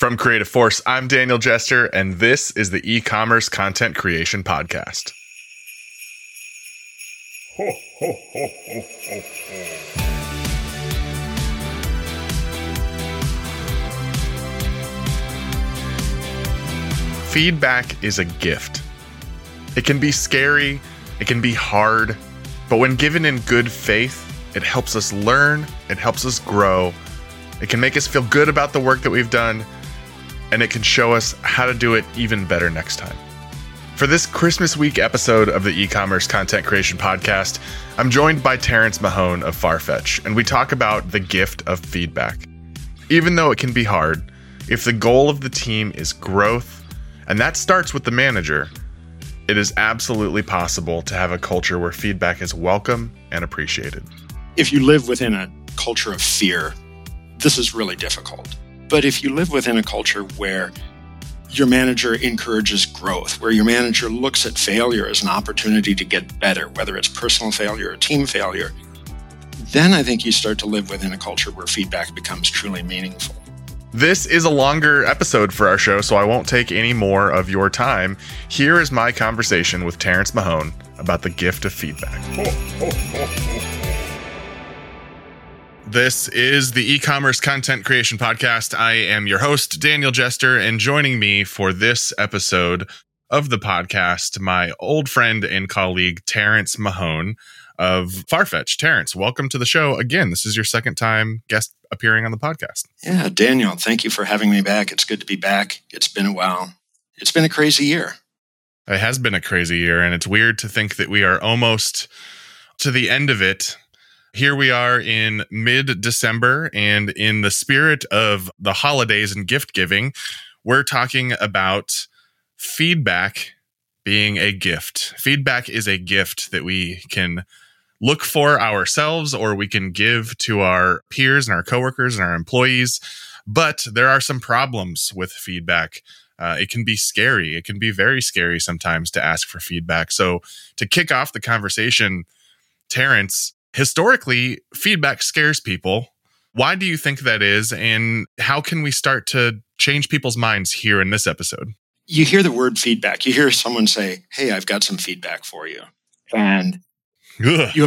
From Creative Force, I'm Daniel Jester, and this is the e commerce content creation podcast. Ho, ho, ho, Feedback is a gift. It can be scary, it can be hard, but when given in good faith, it helps us learn, it helps us grow, it can make us feel good about the work that we've done, and it can show us how to do it even better next time. For this Christmas week episode of the e commerce content creation podcast, I'm joined by Terence Mahone of Farfetch, and we talk about the gift of feedback. Even though it can be hard, if the goal of the team is growth, and that starts with the manager. It is absolutely possible to have a culture where feedback is welcome and appreciated. If you live within a culture of fear, this is really difficult. But if you live within a culture where your manager encourages growth, where your manager looks at failure as an opportunity to get better, whether it's personal failure or team failure, then I think you start to live within a culture where feedback becomes truly meaningful. This is a longer episode for our show, so I won't take any more of your time. Here is my conversation with Terence Mahone about the gift of feedback. This is the e commerce content creation podcast. I am your host, Daniel Jester, and joining me for this episode of the podcast, my old friend and colleague, Terence Mahone of Farfetch. Terence, welcome to the show again. This is your second time guest appearing on the podcast. Yeah, Daniel, thank you for having me back. It's good to be back. It's been a while. It's been a crazy year. It has been a crazy year, and it's weird to think that we are almost to the end of it. Here we are in mid December, and in the spirit of the holidays and gift giving, we're talking about feedback being a gift. Feedback is a gift that we can look for ourselves or we can give to our peers and our coworkers and our employees. But there are some problems with feedback. Uh, it can be scary. It can be very scary sometimes to ask for feedback. So, to kick off the conversation, Terence, historically, feedback scares people. Why do you think that is? And how can we start to change people's minds here in this episode? You hear the word feedback. You hear someone say, Hey, I've got some feedback for you. And you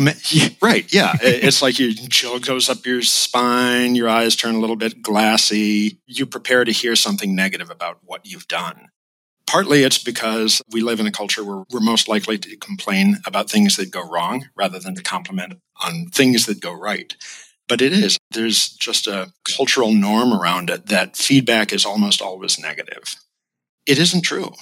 right, yeah. it's like your chill goes up your spine, your eyes turn a little bit glassy. You prepare to hear something negative about what you've done. Partly it's because we live in a culture where we're most likely to complain about things that go wrong rather than to compliment on things that go right. But it is, there's just a cultural norm around it that feedback is almost always negative. It isn't true.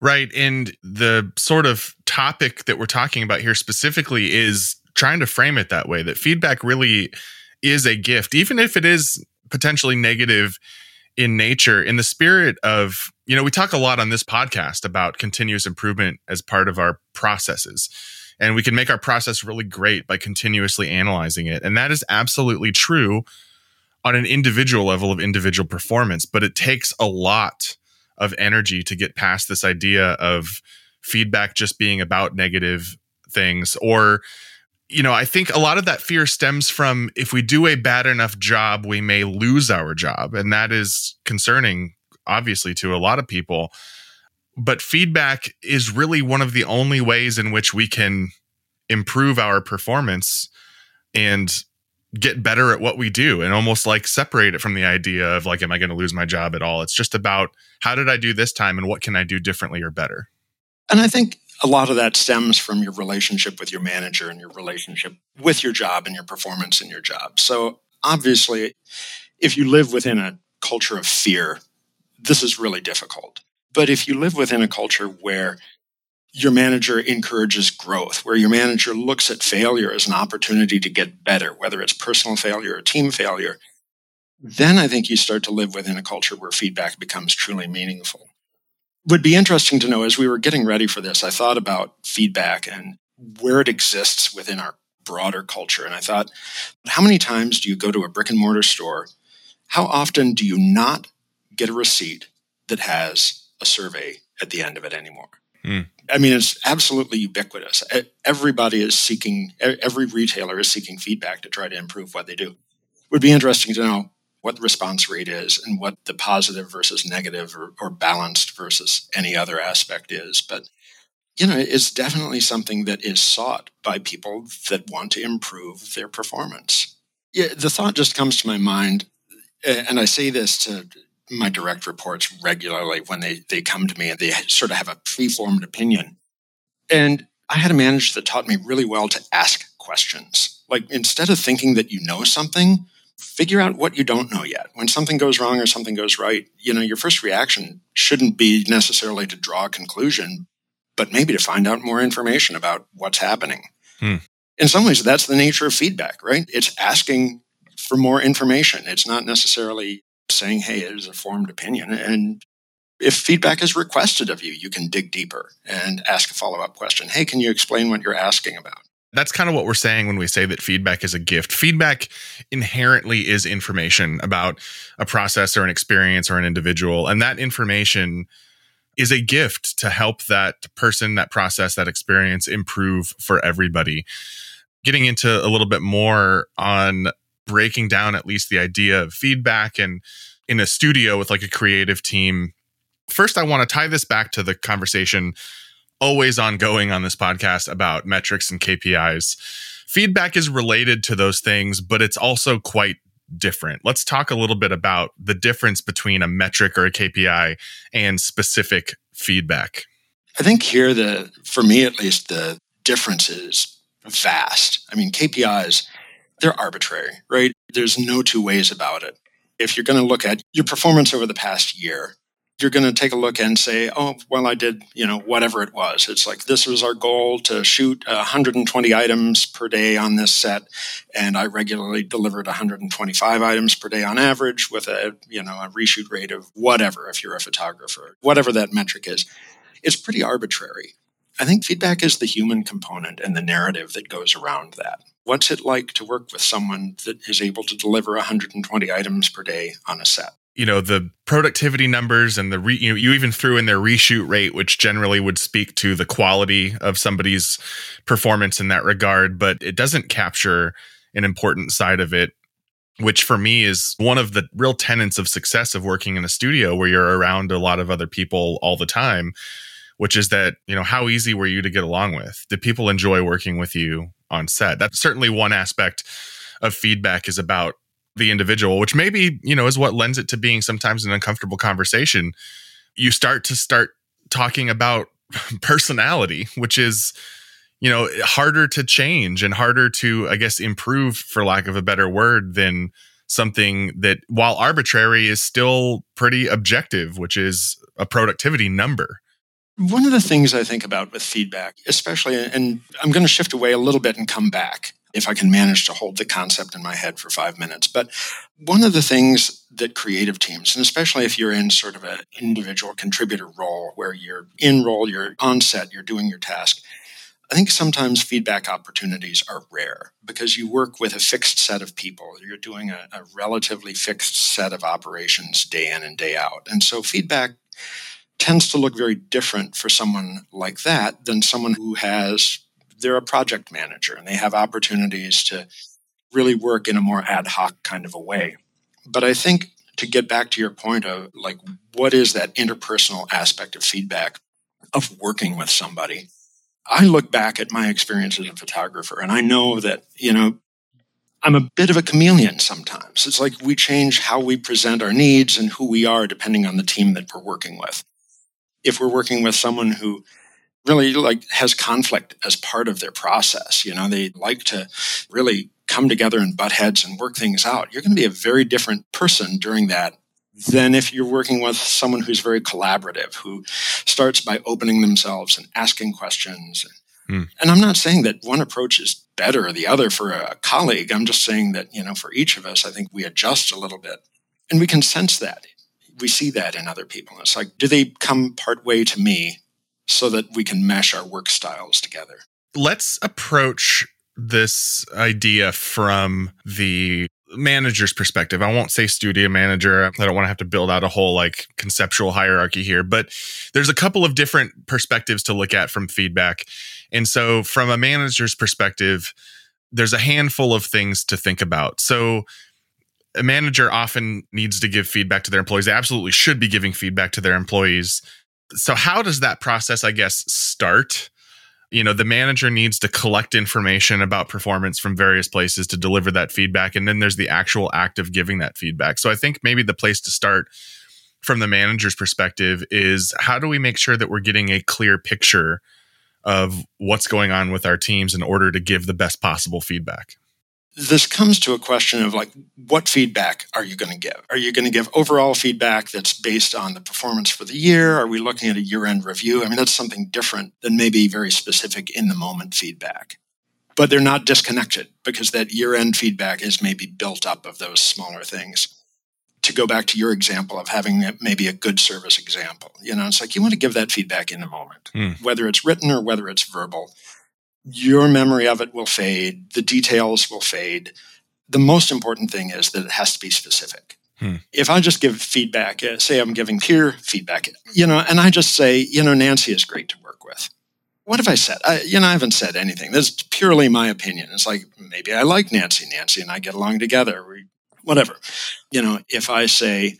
Right. And the sort of topic that we're talking about here specifically is trying to frame it that way that feedback really is a gift, even if it is potentially negative in nature, in the spirit of, you know, we talk a lot on this podcast about continuous improvement as part of our processes. And we can make our process really great by continuously analyzing it. And that is absolutely true on an individual level of individual performance, but it takes a lot of energy to get past this idea of feedback just being about negative things or you know i think a lot of that fear stems from if we do a bad enough job we may lose our job and that is concerning obviously to a lot of people but feedback is really one of the only ways in which we can improve our performance and get better at what we do and almost like separate it from the idea of like am i going to lose my job at all? It's just about how did i do this time and what can i do differently or better? And i think a lot of that stems from your relationship with your manager and your relationship with your job and your performance in your job. So obviously if you live within a culture of fear this is really difficult but if you live within a culture where your manager encourages growth, where your manager looks at failure as an opportunity to get better, whether it's personal failure or team failure, then I think you start to live within a culture where feedback becomes truly meaningful. Would be interesting to know as we were getting ready for this, I thought about feedback and where it exists within our broader culture. And I thought, how many times do you go to a brick and mortar store? How often do you not get a receipt that has a survey at the end of it anymore? Mm. I mean, it's absolutely ubiquitous. Everybody is seeking, every retailer is seeking feedback to try to improve what they do. It would be interesting to know what the response rate is and what the positive versus negative or, or balanced versus any other aspect is. But you know, it's definitely something that is sought by people that want to improve their performance. Yeah, the thought just comes to my mind, and I say this to my direct reports regularly when they, they come to me and they sort of have a preformed opinion. And I had a manager that taught me really well to ask questions. Like instead of thinking that you know something, figure out what you don't know yet. When something goes wrong or something goes right, you know, your first reaction shouldn't be necessarily to draw a conclusion, but maybe to find out more information about what's happening. Hmm. In some ways, that's the nature of feedback, right? It's asking for more information. It's not necessarily saying, hey, it is a formed opinion. And if feedback is requested of you, you can dig deeper and ask a follow up question. Hey, can you explain what you're asking about? That's kind of what we're saying when we say that feedback is a gift. Feedback inherently is information about a process or an experience or an individual. And that information is a gift to help that person, that process, that experience improve for everybody. Getting into a little bit more on breaking down at least the idea of feedback and in a studio with like a creative team. First, I want to tie this back to the conversation always ongoing on this podcast about metrics and KPIs. Feedback is related to those things, but it's also quite different. Let's talk a little bit about the difference between a metric or a KPI and specific feedback. I think here the for me at least the difference is vast. I mean KPIs they're arbitrary, right? There's no two ways about it. If you're going to look at your performance over the past year, you're going to take a look and say, oh, well, I did, you know, whatever it was. It's like this was our goal to shoot 120 items per day on this set. And I regularly delivered 125 items per day on average with a, you know, a reshoot rate of whatever, if you're a photographer, whatever that metric is. It's pretty arbitrary. I think feedback is the human component and the narrative that goes around that. What's it like to work with someone that is able to deliver 120 items per day on a set? You know, the productivity numbers and the, re, you know, you even threw in their reshoot rate, which generally would speak to the quality of somebody's performance in that regard, but it doesn't capture an important side of it which for me is one of the real tenets of success of working in a studio where you're around a lot of other people all the time which is that you know how easy were you to get along with did people enjoy working with you on set. That's certainly one aspect of feedback is about the individual, which maybe, you know, is what lends it to being sometimes an uncomfortable conversation. You start to start talking about personality, which is, you know, harder to change and harder to, I guess, improve, for lack of a better word, than something that, while arbitrary, is still pretty objective, which is a productivity number. One of the things I think about with feedback, especially, and I'm going to shift away a little bit and come back if I can manage to hold the concept in my head for five minutes. But one of the things that creative teams, and especially if you're in sort of an individual contributor role where you're in role, you're on set, you're doing your task, I think sometimes feedback opportunities are rare because you work with a fixed set of people. You're doing a, a relatively fixed set of operations day in and day out. And so feedback tends to look very different for someone like that than someone who has they're a project manager and they have opportunities to really work in a more ad hoc kind of a way. But I think to get back to your point of like what is that interpersonal aspect of feedback of working with somebody? I look back at my experience as a photographer and i know that you know i'm a bit of a chameleon sometimes. It's like we change how we present our needs and who we are depending on the team that we're working with if we're working with someone who really like has conflict as part of their process, you know, they like to really come together and butt heads and work things out. You're going to be a very different person during that than if you're working with someone who's very collaborative, who starts by opening themselves and asking questions. Hmm. And I'm not saying that one approach is better or the other for a colleague. I'm just saying that, you know, for each of us, I think we adjust a little bit. And we can sense that we see that in other people. It's like, do they come part way to me so that we can mesh our work styles together? Let's approach this idea from the manager's perspective. I won't say studio manager. I don't want to have to build out a whole like conceptual hierarchy here, but there's a couple of different perspectives to look at from feedback. And so from a manager's perspective, there's a handful of things to think about. So a manager often needs to give feedback to their employees. They absolutely should be giving feedback to their employees. So, how does that process, I guess, start? You know, the manager needs to collect information about performance from various places to deliver that feedback. And then there's the actual act of giving that feedback. So, I think maybe the place to start from the manager's perspective is how do we make sure that we're getting a clear picture of what's going on with our teams in order to give the best possible feedback? This comes to a question of like what feedback are you going to give? Are you going to give overall feedback that's based on the performance for the year? Are we looking at a year-end review? I mean that's something different than maybe very specific in the moment feedback. But they're not disconnected because that year-end feedback is maybe built up of those smaller things. To go back to your example of having maybe a good service example you know it's like you want to give that feedback in the moment mm. whether it's written or whether it's verbal your memory of it will fade, the details will fade. The most important thing is that it has to be specific. Hmm. If I just give feedback, uh, say I'm giving peer feedback, you know, and I just say, you know, Nancy is great to work with. What have I said? I, you know, I haven't said anything. This is purely my opinion. It's like maybe I like Nancy. Nancy and I get along together. We, whatever. You know, if I say,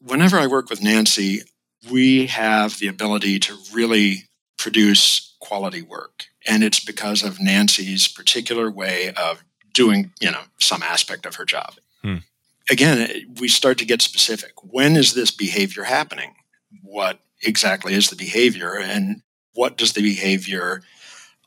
whenever I work with Nancy, we have the ability to really produce quality work and it's because of Nancy's particular way of doing, you know, some aspect of her job. Hmm. Again, we start to get specific. When is this behavior happening? What exactly is the behavior and what does the behavior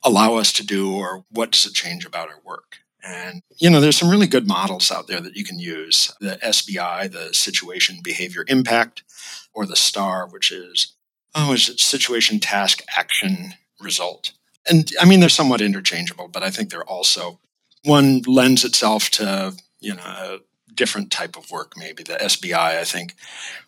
allow us to do or what does it change about our work? And, you know, there's some really good models out there that you can use. The SBI, the situation behavior impact, or the STAR, which is, oh, is it situation task action result? And I mean, they're somewhat interchangeable, but I think they're also one lends itself to you know a different type of work. Maybe the SBI, I think,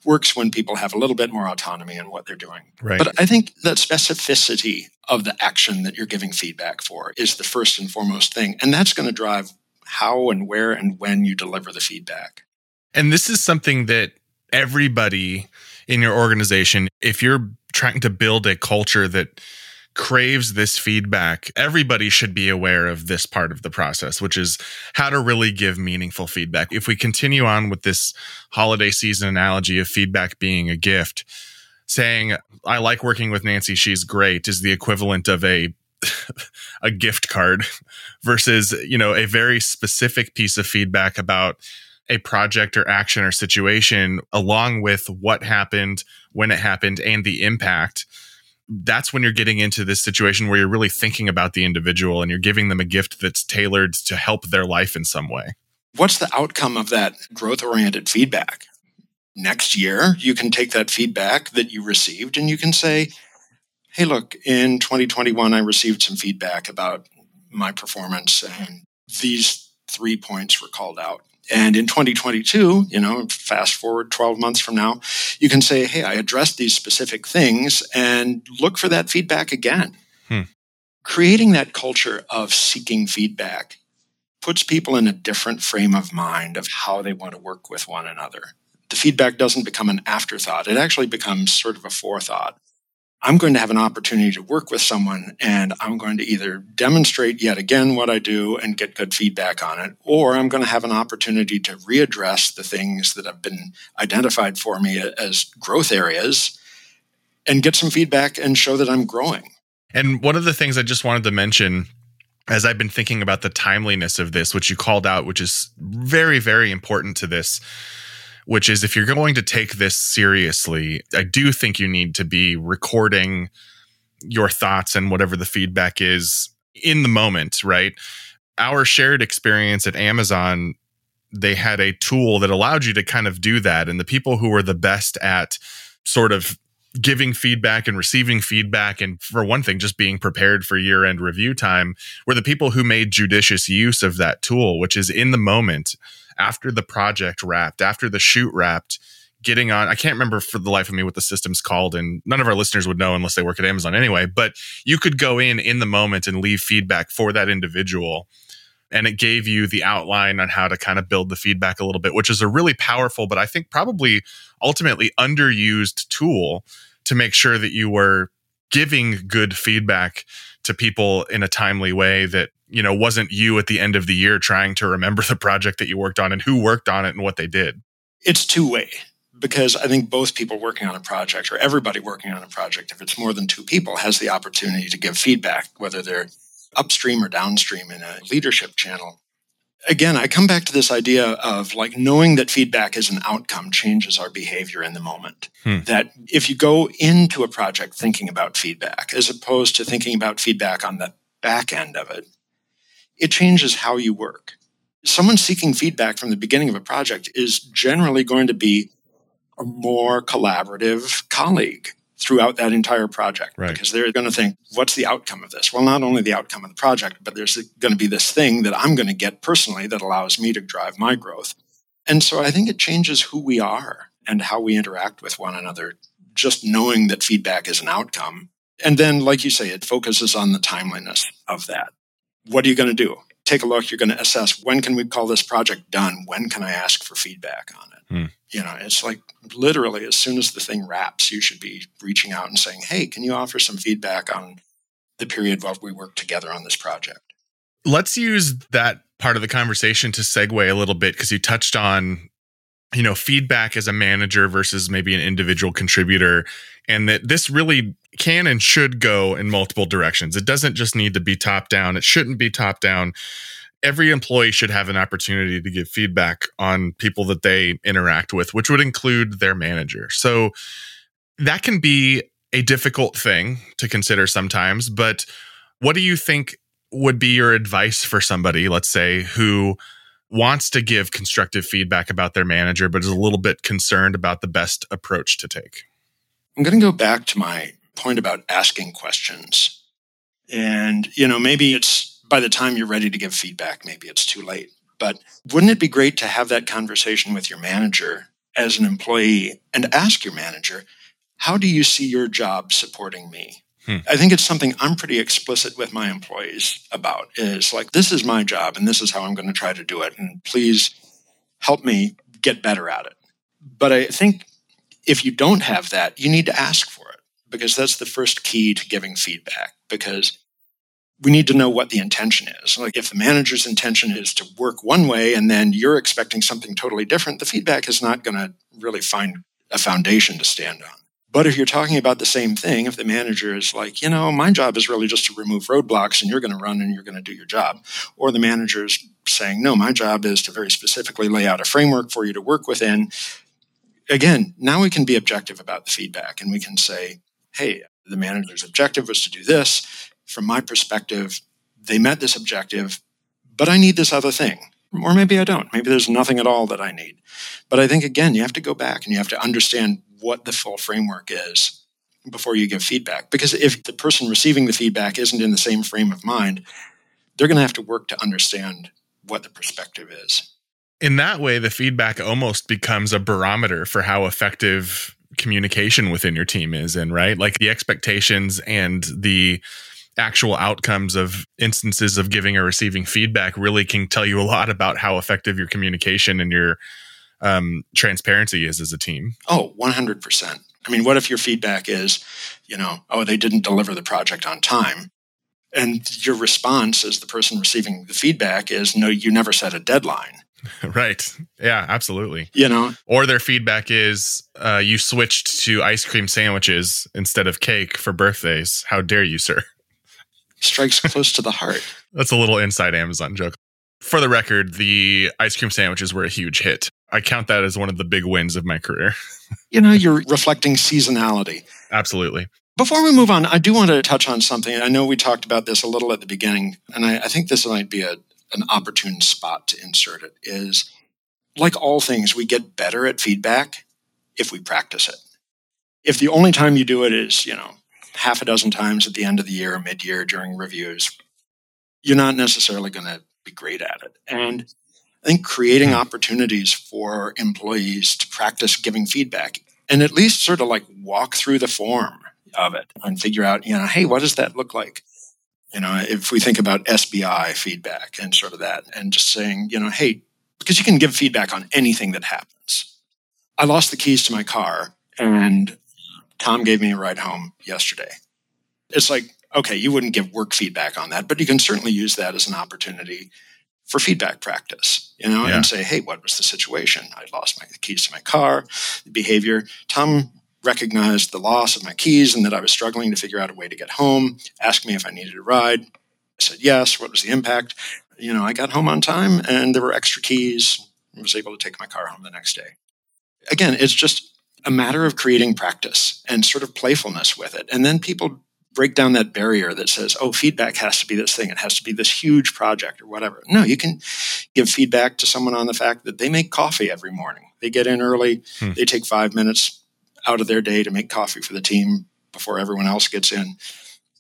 works when people have a little bit more autonomy in what they're doing. Right. But I think that specificity of the action that you're giving feedback for is the first and foremost thing, and that's going to drive how and where and when you deliver the feedback. And this is something that everybody in your organization, if you're trying to build a culture that craves this feedback, everybody should be aware of this part of the process, which is how to really give meaningful feedback. If we continue on with this holiday season analogy of feedback being a gift, saying, I like working with Nancy, she's great, is the equivalent of a a gift card versus, you know, a very specific piece of feedback about a project or action or situation along with what happened, when it happened, and the impact that's when you're getting into this situation where you're really thinking about the individual and you're giving them a gift that's tailored to help their life in some way. What's the outcome of that growth oriented feedback? Next year, you can take that feedback that you received and you can say, hey, look, in 2021, I received some feedback about my performance and these three points were called out. And in 2022, you know, fast forward 12 months from now, you can say, hey, I addressed these specific things and look for that feedback again. Hmm. Creating that culture of seeking feedback puts people in a different frame of mind of how they want to work with one another. The feedback doesn't become an afterthought, it actually becomes sort of a forethought. I'm going to have an opportunity to work with someone and I'm going to either demonstrate yet again what I do and get good feedback on it, or I'm going to have an opportunity to readdress the things that have been identified for me as growth areas and get some feedback and show that I'm growing. And one of the things I just wanted to mention as I've been thinking about the timeliness of this, which you called out, which is very, very important to this which is if you're going to take this seriously, I do think you need to be recording your thoughts and whatever the feedback is in the moment, right? Our shared experience at Amazon, they had a tool that allowed you to kind of do that. And the people who were the best at sort of giving feedback and receiving feedback and for one thing just being prepared for year end review time were the people who made judicious use of that tool which is in the moment after the project wrapped, after the shoot wrapped, getting on. I can't remember for the life of me what the system's called, and none of our listeners would know unless they work at Amazon anyway. But you could go in in the moment and leave feedback for that individual. And it gave you the outline on how to kind of build the feedback a little bit, which is a really powerful, but I think probably ultimately underused tool to make sure that you were giving good feedback to people in a timely way that you know wasn't you at the end of the year trying to remember the project that you worked on and who worked on it and what they did? It's two way because i think both people working on a project or everybody working on a project if it's more than two people has the opportunity to give feedback whether they're upstream or downstream in a leadership channel again, I come back to this idea of like knowing that feedback is an outcome changes our behavior in the moment. Hmm. That if you go into a project thinking about feedback as opposed to thinking about feedback on the back end of it, it changes how you work. Someone seeking feedback from the beginning of a project is generally going to be a more collaborative colleague throughout that entire project. Right. because they're going to think what's the outcome of this? Well not only the outcome of the project but there's going to be this thing that i'm going to get personally that allows me to drive my growth. And so i think it changes who we are and how we interact with one another just knowing that feedback is an outcome. And then like you say it focuses on the timeliness of that. What are you going to do take a look you're going to assess when can we call this project done when can i ask for feedback on it hmm. you know it's like literally as soon as the thing wraps, you should be reaching out and saying, Hey, can you offer some feedback on the period while we work together on this project? Let's use that part of the conversation to segue a little bit because you touched on you know feedback as a manager versus maybe an individual contributor and that this really can and should go in multiple directions it doesn't just need to be top down it shouldn't be top down every employee should have an opportunity to give feedback on people that they interact with, which would include their manager. So that can be a difficult thing to consider sometimes. But what do you think would be your advice for somebody, let's say, who wants to give constructive feedback about their manager, but is a little bit concerned about the best approach to take? I'm going to go back to my point about asking questions. And, you know, maybe it's by the time you're ready to give feedback, maybe it's too late. But wouldn't it be great to have that conversation with your manager as an employee and ask your manager, how do you see your job supporting me? Hmm. I think it's something I'm pretty explicit with my employees about is like, this is my job and this is how I'm going to try to do it. And please help me get better at it. But I think if you don't have that, you need to ask for it because that's the first key to giving feedback. Because we need to know what the intention is. Like if the manager's intention is to work one way and then you're expecting something totally different, the feedback is not going to really find a foundation to stand on. But if you're talking about the same thing, if the manager is like, you know, my job is really just to remove roadblocks and you're going to run and you're going to do your job, or the manager's saying, no, my job is to very specifically lay out a framework for you to work within. Again, now we can be objective about the feedback and we can say, hey, the manager's objective was to do this from my perspective, they met this objective, but I need this other thing. Or maybe I don't. Maybe there's nothing at all that I need. But I think, again, you have to go back and you have to understand what the full framework is before you give feedback. Because if the person receiving the feedback isn't in the same frame of mind, they're going to have to work to understand what the perspective is. In that way, the feedback almost becomes a barometer for how effective communication within your team is in, right? Like the expectations and the actual outcomes of instances of giving or receiving feedback really can tell you a lot about how effective your communication and your um, transparency is as a team. Oh, 100%. I mean, what if your feedback is, you know, oh, they didn't deliver the project on time? And your response as the person receiving the feedback is, no, you never set a deadline. right. Yeah, absolutely. You know, or their feedback is uh, you switched to ice cream sandwiches instead of cake for birthdays. How dare you, sir? strikes close to the heart. That's a little inside Amazon joke. For the record, the ice cream sandwiches were a huge hit. I count that as one of the big wins of my career. you know, you're reflecting seasonality. Absolutely. Before we move on, I do want to touch on something. I know we talked about this a little at the beginning, and I, I think this might be a, an opportune spot to insert it. Is like all things, we get better at feedback if we practice it. If the only time you do it is, you know, half a dozen times at the end of the year, mid year, during reviews, you're not necessarily going to be great at it. And I think creating opportunities for employees to practice giving feedback and at least sort of like walk through the form of it and figure out, you know, hey, what does that look like? You know, if we think about SBI feedback and sort of that, and just saying, you know, hey, because you can give feedback on anything that happens. I lost the keys to my car and Tom gave me a ride home yesterday. It's like Okay, you wouldn't give work feedback on that, but you can certainly use that as an opportunity for feedback practice, you know, yeah. and say, hey, what was the situation? I lost my keys to my car, the behavior. Tom recognized the loss of my keys and that I was struggling to figure out a way to get home, asked me if I needed a ride. I said yes. What was the impact? You know, I got home on time and there were extra keys. I was able to take my car home the next day. Again, it's just a matter of creating practice and sort of playfulness with it. And then people break down that barrier that says, oh, feedback has to be this thing. It has to be this huge project or whatever. No, you can give feedback to someone on the fact that they make coffee every morning. They get in early, hmm. they take five minutes out of their day to make coffee for the team before everyone else gets in.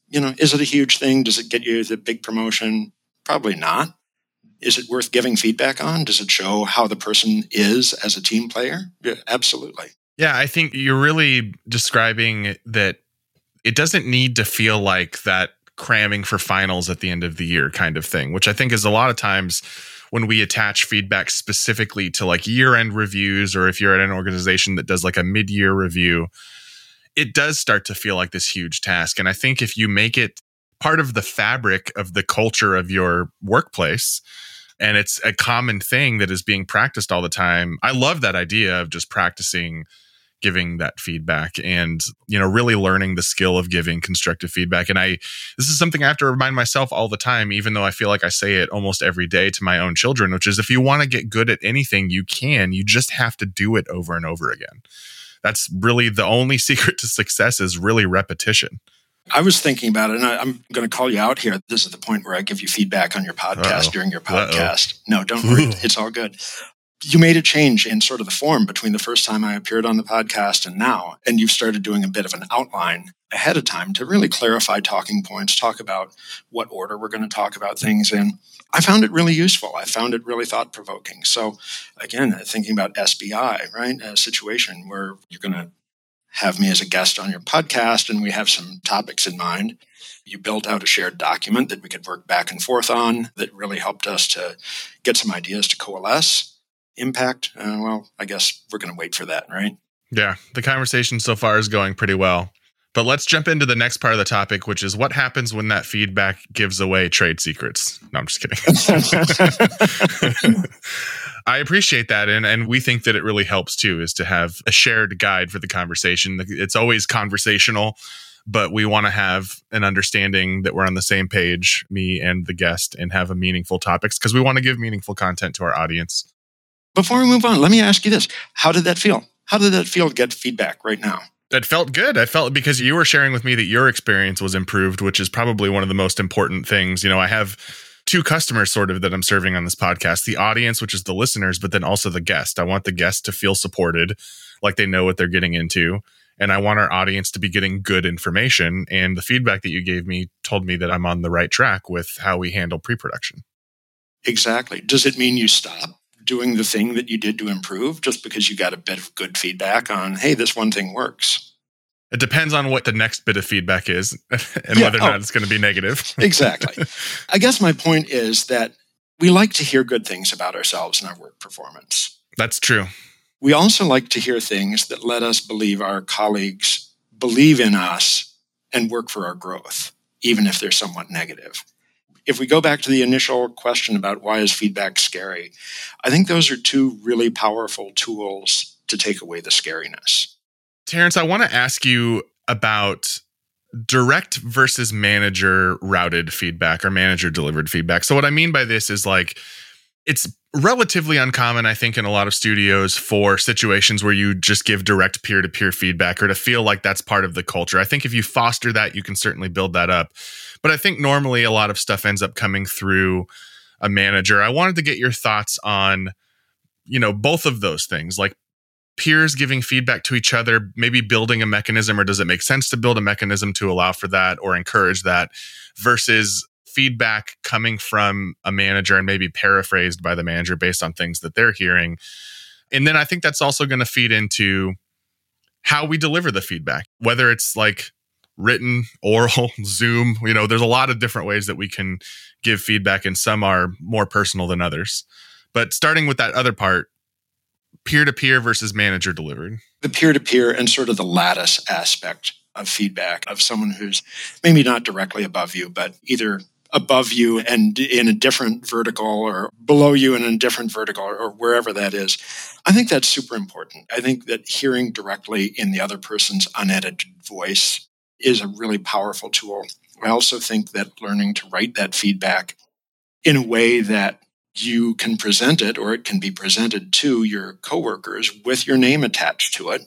You know, is it a huge thing? Does it get you the big promotion? Probably not. Is it worth giving feedback on? Does it show how the person is as a team player? Yeah, absolutely. Yeah, I think you're really describing that it doesn't need to feel like that cramming for finals at the end of the year kind of thing, which I think is a lot of times when we attach feedback specifically to like year end reviews, or if you're at an organization that does like a mid year review, it does start to feel like this huge task. And I think if you make it part of the fabric of the culture of your workplace, and it's a common thing that is being practiced all the time. I love that idea of just practicing giving that feedback and you know really learning the skill of giving constructive feedback and i this is something i have to remind myself all the time even though i feel like i say it almost every day to my own children which is if you want to get good at anything you can you just have to do it over and over again that's really the only secret to success is really repetition I was thinking about it, and I, am going to call you out here. This is the point where I give you feedback on your podcast Uh-oh. during your podcast. Uh-oh. No, don't worry. it's all good you made a change in sort of the form between the first time I appeared on the podcast and now. And you've started doing a bit of an outline ahead of time to really clarify talking points, talk about what order we're going to talk about things in. I found it really useful. I found it really thought provoking. So, again, uh, thinking about SBI, right? A situation where you're going to have me as a guest on your podcast and we have some topics in mind. You built out a shared document that we could work back and forth on that really helped us to get some ideas to coalesce impact, uh, well, I guess we're going to wait for that, right? Yeah, the conversation so far is going pretty well. But let's jump into the next part of the topic, which is what happens when that feedback gives away trade secrets. No, I'm just kidding. I appreciate that. And, and we think that it really helps too, is to have a shared guide for the conversation. It's always conversational, but we want to have an understanding that we're on the same page, me and the guest, and have a meaningful topics because we want to give meaningful content to our audience. Before we move on, let me ask you this. How did that feel? How did that feel to get feedback right now? That felt good. I felt because you were sharing with me that your experience was improved, which is probably one of the most important things. You know, I have two customers sort of that I'm serving on this podcast the audience, which is the listeners, but then also the guest. I want the guest to feel supported, like they know what they're getting into. And I want our audience to be getting good information. And the feedback that you gave me told me that I'm on the right track with how we handle pre production. Exactly. Does it mean you stop? Doing the thing that you did to improve just because you got a bit of good feedback on, hey, this one thing works. It depends on what the next bit of feedback is and yeah, whether or oh, not it's going to be negative. exactly. I guess my point is that we like to hear good things about ourselves and our work performance. That's true. We also like to hear things that let us believe our colleagues believe in us and work for our growth, even if they're somewhat negative if we go back to the initial question about why is feedback scary, I think those are two really powerful tools to take away the scariness. Terence, I want to ask you about direct versus manager routed feedback or manager delivered feedback. So, what I mean by this is like, it's relatively uncommon, I think, in a lot of studios for situations where you just give direct peer to peer feedback or to feel like that's part of the culture. I think if you foster that, you can certainly build that up. But I think normally a lot of stuff ends up coming through a manager. I wanted to get your thoughts on, you know, both of those things, like peers giving feedback to each other, maybe building a mechanism, or does it make sense to build a mechanism to allow for that or encourage that versus feedback coming from a manager and maybe paraphrased by the manager based on things that they're hearing. And then I think that's also going to feed into how we deliver the feedback, whether it's like written, oral, Zoom. You know, there's a lot of different ways that we can give feedback, and some are more personal than others. But starting with that other part, peer to peer versus manager delivered. The peer to peer and sort of the lattice aspect of feedback of someone who's maybe not directly above you, but either above you and in a different vertical or below you in a different vertical or, wherever that is. I think that's super important. I think that hearing directly in the other person's unedited voice is a really powerful tool. I also think that learning to write that feedback in a way that you can present it or it can be presented to your coworkers with your name attached to it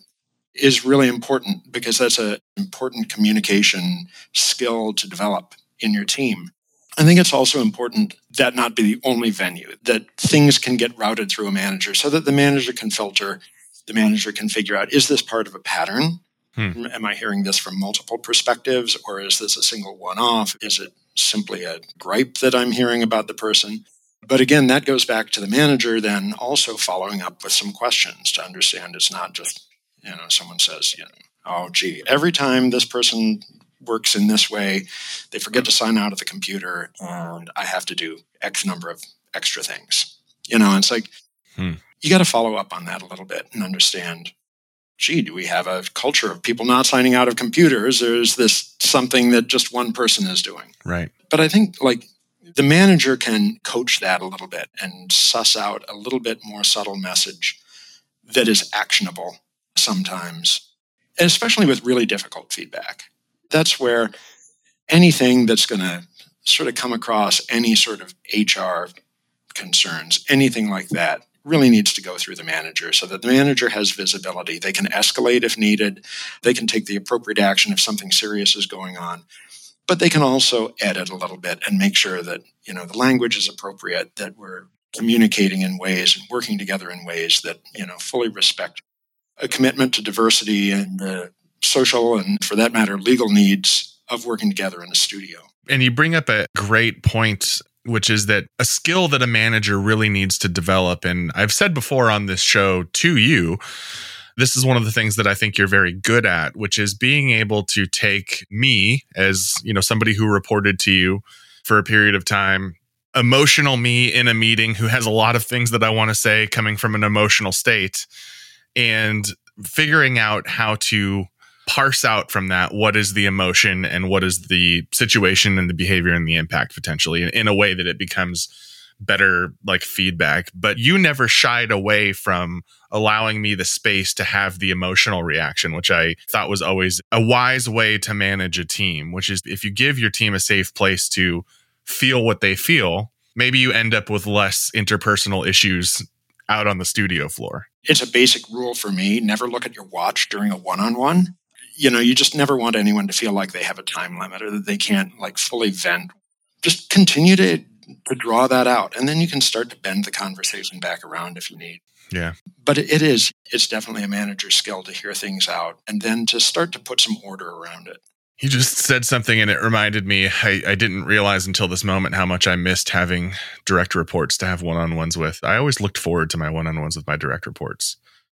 is really important because that's an important communication skill to develop in your team. I think it's also important that not be the only venue, that things can get routed through a manager so that the manager can filter, the manager can figure out is this part of a pattern? Hmm. Am I hearing this from multiple perspectives or is this a single one off? Is it simply a gripe that I'm hearing about the person? But again, that goes back to the manager then also following up with some questions to understand it's not just, you know, someone says, you know, oh, gee, every time this person works in this way, they forget to sign out of the computer and I have to do X number of extra things. You know, it's like hmm. you got to follow up on that a little bit and understand gee, do we have a culture of people not signing out of computers? Or is this something that just one person is doing? Right. But I think like the manager can coach that a little bit and suss out a little bit more subtle message that is actionable sometimes, and especially with really difficult feedback. That's where anything that's going to sort of come across any sort of HR concerns, anything like that, really needs to go through the manager so that the manager has visibility. They can escalate if needed, they can take the appropriate action if something serious is going on. But they can also edit a little bit and make sure that you know the language is appropriate that we're communicating in ways and working together in ways that you know fully respect a commitment to diversity and the social and for that matter legal needs of working together in a studio. And you bring up a great point which is that a skill that a manager really needs to develop and i've said before on this show to you this is one of the things that I think you're very good at, which is being able to take me as, you know, somebody who reported to you for a period of time, emotional me in a meeting who has a lot of things that I want to say coming from an emotional state and figuring out how to parse out from that what is the emotion and what is the situation and the behavior and the impact potentially in a way that it becomes better like feedback. But you never shied away from allowing me the space to have the emotional reaction which i thought was always a wise way to manage a team which is if you give your team a safe place to feel what they feel maybe you end up with less interpersonal issues out on the studio floor. It's a basic rule for me never look at your watch during a one-on-one you know you just never want anyone to feel like they have a time limit or that they can't like fully vent just continue to to draw that out. And then you can start to bend the conversation back around if you need. Yeah. But it is, it's definitely a manager's skill to hear things out and then to start to put some order around it. You just said something and it reminded me. I, I didn't realize until this moment how much I missed having direct reports to have one on ones with. I always looked forward to my one on ones with my direct reports.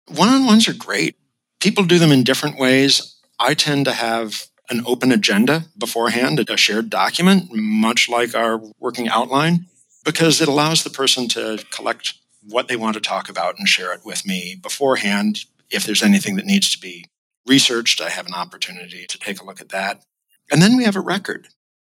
One on ones are great. People do them in different ways. I tend to have an open agenda beforehand, a shared document, much like our working outline, because it allows the person to collect what they want to talk about and share it with me beforehand. If there's anything that needs to be researched, I have an opportunity to take a look at that. And then we have a record.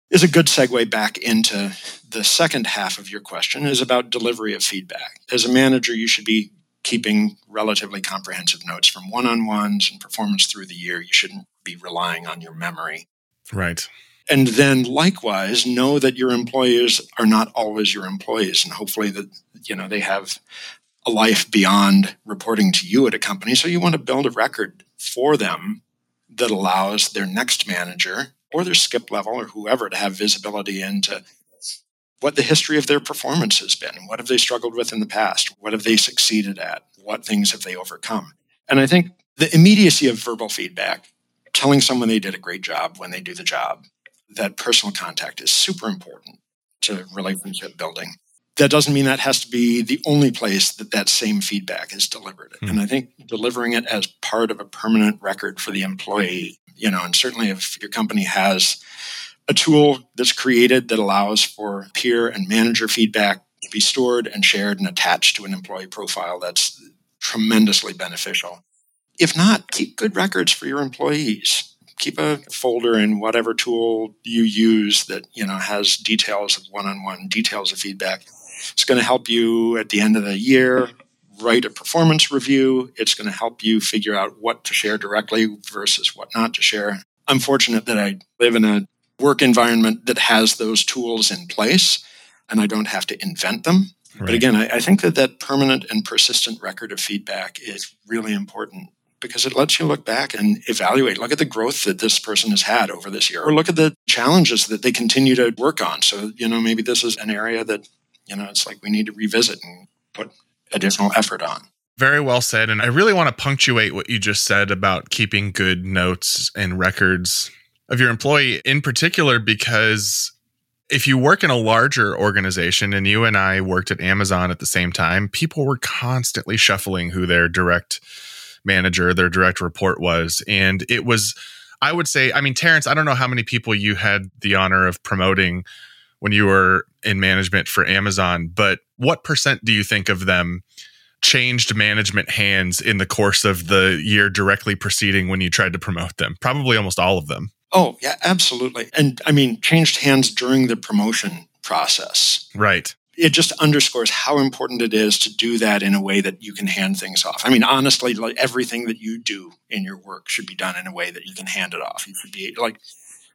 Is a good segue back into the second half of your question is about delivery of feedback. As a manager, you should be keeping relatively comprehensive notes from one-on-ones and performance through the year. You shouldn't be relying on your memory. Right. And then likewise, know that your employees are not always your employees and hopefully that you know they have a life beyond reporting to you at a company. So you want to build a record for them that allows their next manager or their skip level or whoever to have visibility into what the history of their performance has been. What have they struggled with in the past? What have they succeeded at? What things have they overcome? And I think the immediacy of verbal feedback telling someone they did a great job when they do the job. That personal contact is super important to relationship building. That doesn't mean that has to be the only place that that same feedback is delivered. Mm. And I think delivering it as part of a permanent record for the employee, you know, and certainly if your company has a tool that's created that allows for peer and manager feedback to be stored and shared and attached to an employee profile, that's tremendously beneficial. If not, keep good records for your employees. keep a folder in whatever tool you use that you know has details of one-on-one details of feedback it's going to help you at the end of the year write a performance review it's going to help you figure out what to share directly versus what not to share i'm fortunate that i live in a work environment that has those tools in place and i don't have to invent them right. but again I, I think that that permanent and persistent record of feedback is really important because it lets you look back and evaluate. Look at the growth that this person has had over this year, or look at the challenges that they continue to work on. So, you know, maybe this is an area that, you know, it's like we need to revisit and put additional effort on. Very well said. And I really want to punctuate what you just said about keeping good notes and records of your employee in particular, because if you work in a larger organization and you and I worked at Amazon at the same time, people were constantly shuffling who their direct manager, their direct report was. And it was, I would say, I mean, Terence, I don't know how many people you had the honor of promoting when you were in management for Amazon, but what percent do you think of them changed management hands in the course of the year directly preceding when you tried to promote them? Probably almost all of them. Oh, yeah, absolutely. And I mean, changed hands during the promotion process. Right it just underscores how important it is to do that in a way that you can hand things off. I mean, honestly, like everything that you do in your work should be done in a way that you can hand it off. You should be like,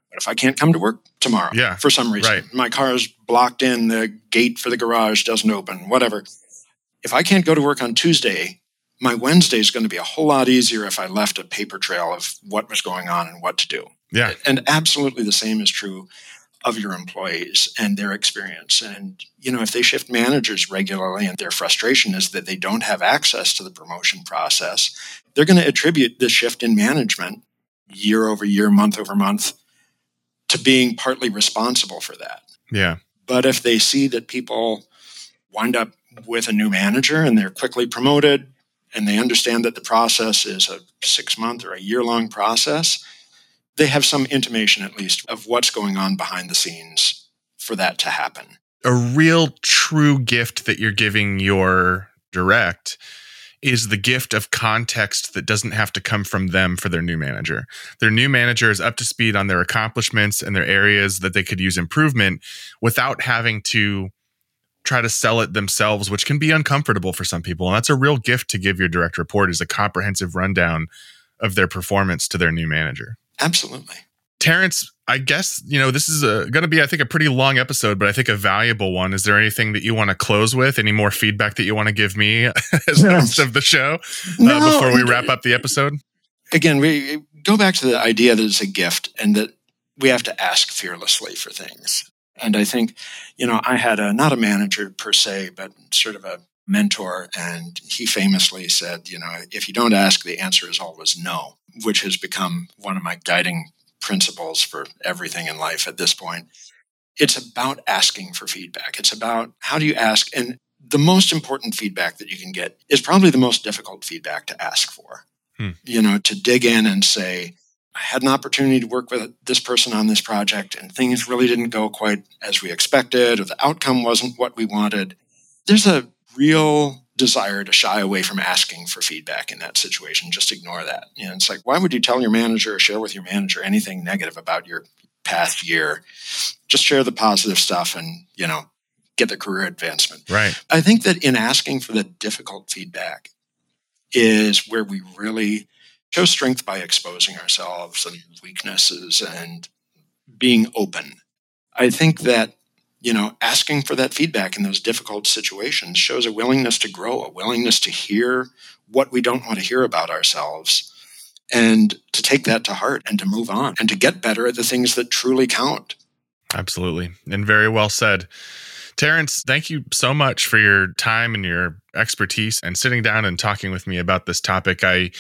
what if I can't come to work tomorrow? Yeah. For some reason, right. my car is blocked in, the gate for the garage doesn't open, whatever. If I can't go to work on Tuesday, my Wednesday is going to be a whole lot easier if I left a paper trail of what was going on and what to do. Yeah. And absolutely the same is true of your employees and their experience. And, you know, if they shift managers regularly and their frustration is that they don't have access to the promotion process, they're going to attribute the shift in management year over year, month over month to being partly responsible for that. Yeah. But if they see that people wind up with a new manager and they're quickly promoted and they understand that the process is a six month or a year long process, they have some intimation at least of what's going on behind the scenes for that to happen. A real true gift that you're giving your direct is the gift of context that doesn't have to come from them for their new manager. Their new manager is up to speed on their accomplishments and their areas that they could use improvement without having to try to sell it themselves, which can be uncomfortable for some people. And that's a real gift to give your direct report is a comprehensive rundown of their performance to their new manager. Absolutely. Terence, I guess, you know, this is going to be, I think, a pretty long episode, but I think a valuable one. Is there anything that you want to close with? Any more feedback that you want to give me as no. host of the show uh, before we wrap up the episode? Again, we go back to the idea that it's a gift and that we have to ask fearlessly for things. And I think, you know, I had a, not a manager per se, but sort of a mentor. And he famously said, you know, if you don't ask, the answer is always no which has become one of my guiding principles for everything in life at this point. It's about asking for feedback. It's about how do you ask? And the most important feedback that you can get is probably the most difficult feedback to ask for. Hmm. You know, to dig in and say, I had an opportunity to work with this person on this project and things really didn't go quite as we expected, or the outcome wasn't what we wanted. There's a real desire to shy away from asking for feedback in that situation. Just ignore that. You know, it's like, why would you tell your manager or share with your manager anything negative about your past year? Just share the positive stuff and, you know, get the career advancement. Right. I think that in asking for the difficult feedback is where we really show strength by exposing ourselves and weaknesses and being open. I think that you know, asking for that feedback in those difficult situations shows a willingness to grow, a willingness to hear what we don't want to hear about ourselves and to take that to heart and to move on and to get better at the things that truly count. Absolutely. And very well said. Terence, thank you so much for your time and your expertise and sitting down and talking with me about this topic. I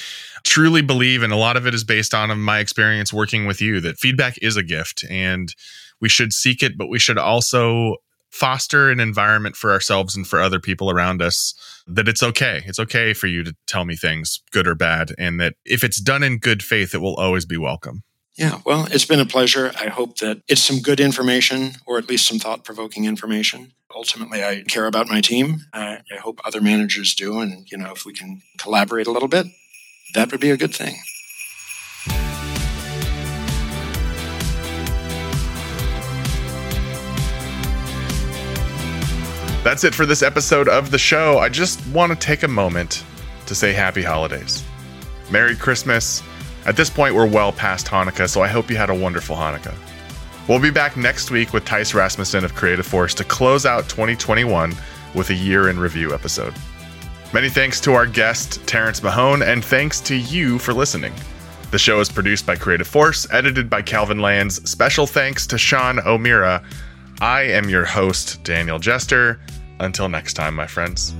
truly believe, and a lot of it is based on my experience working with you, that feedback is a gift. And we should seek it, but we should also foster an environment for ourselves and for other people around us that it's okay. It's okay for you to tell me things, good or bad, and that if it's done in good faith, it will always be welcome. Yeah, well, it's been a pleasure. I hope that it's some good information or at least some thought provoking information. Ultimately, I care about my team. I, I hope other managers do. And, you know, if we can collaborate a little bit, that would be a good thing. That's it for this episode of the show. I just want to take a moment to say happy holidays. Merry Christmas. At this point, we're well past Hanukkah, so I hope you had a wonderful Hanukkah. We'll be back next week with Tice Rasmussen of Creative Force to close out 2021 with a year in review episode. Many thanks to our guest, Terence Mahone, and thanks to you for listening. The show is produced by Creative Force, edited by Calvin Lands. Special thanks to Sean O'Meara. I am your host, Daniel Jester. Until next time, my friends.